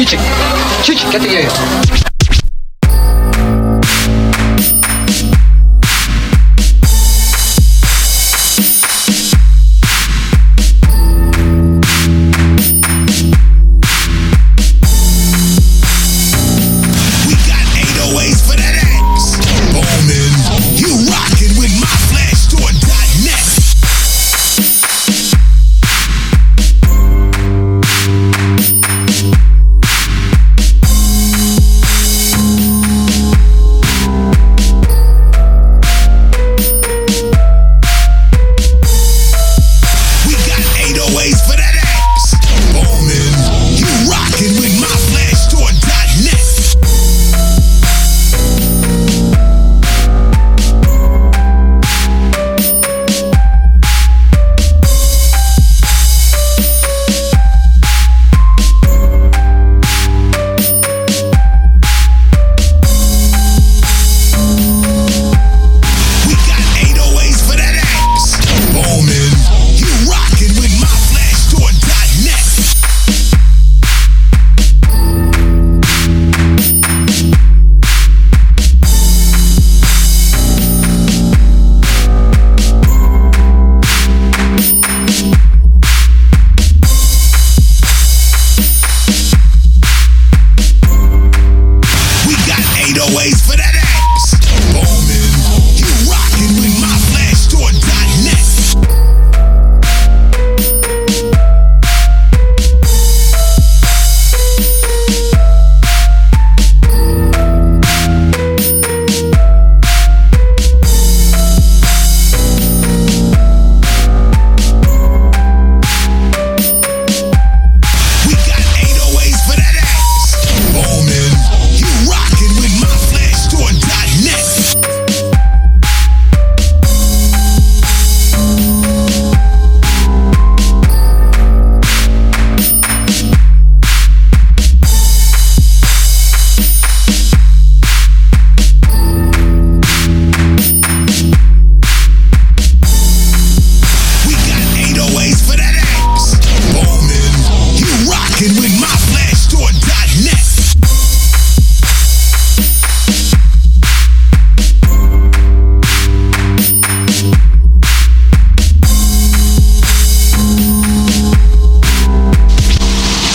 Chichi, Chichi, get the air.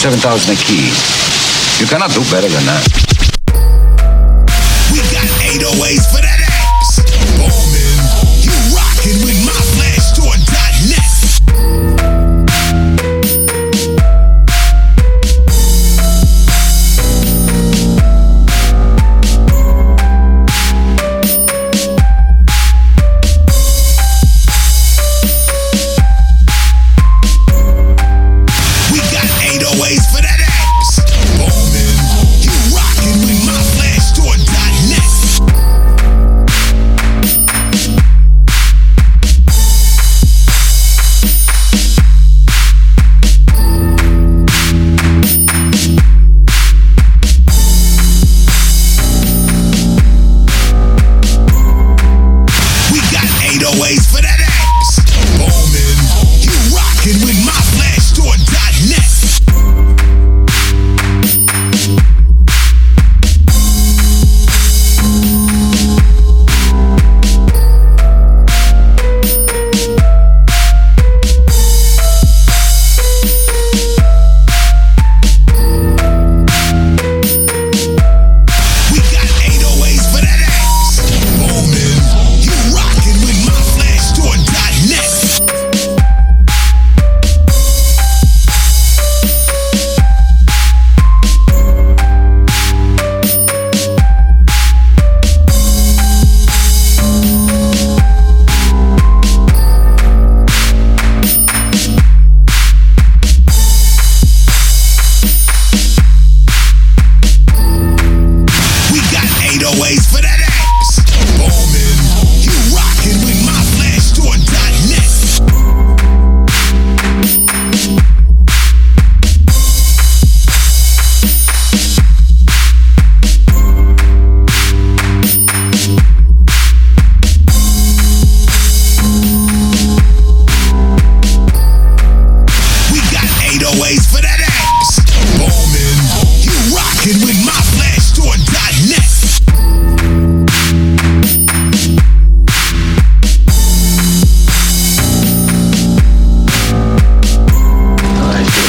7,000 a key. You cannot do better than that. We got 808s for that. always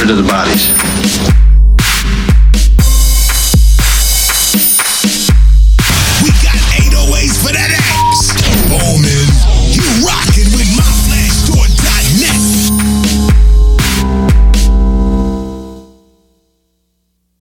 to the bodies.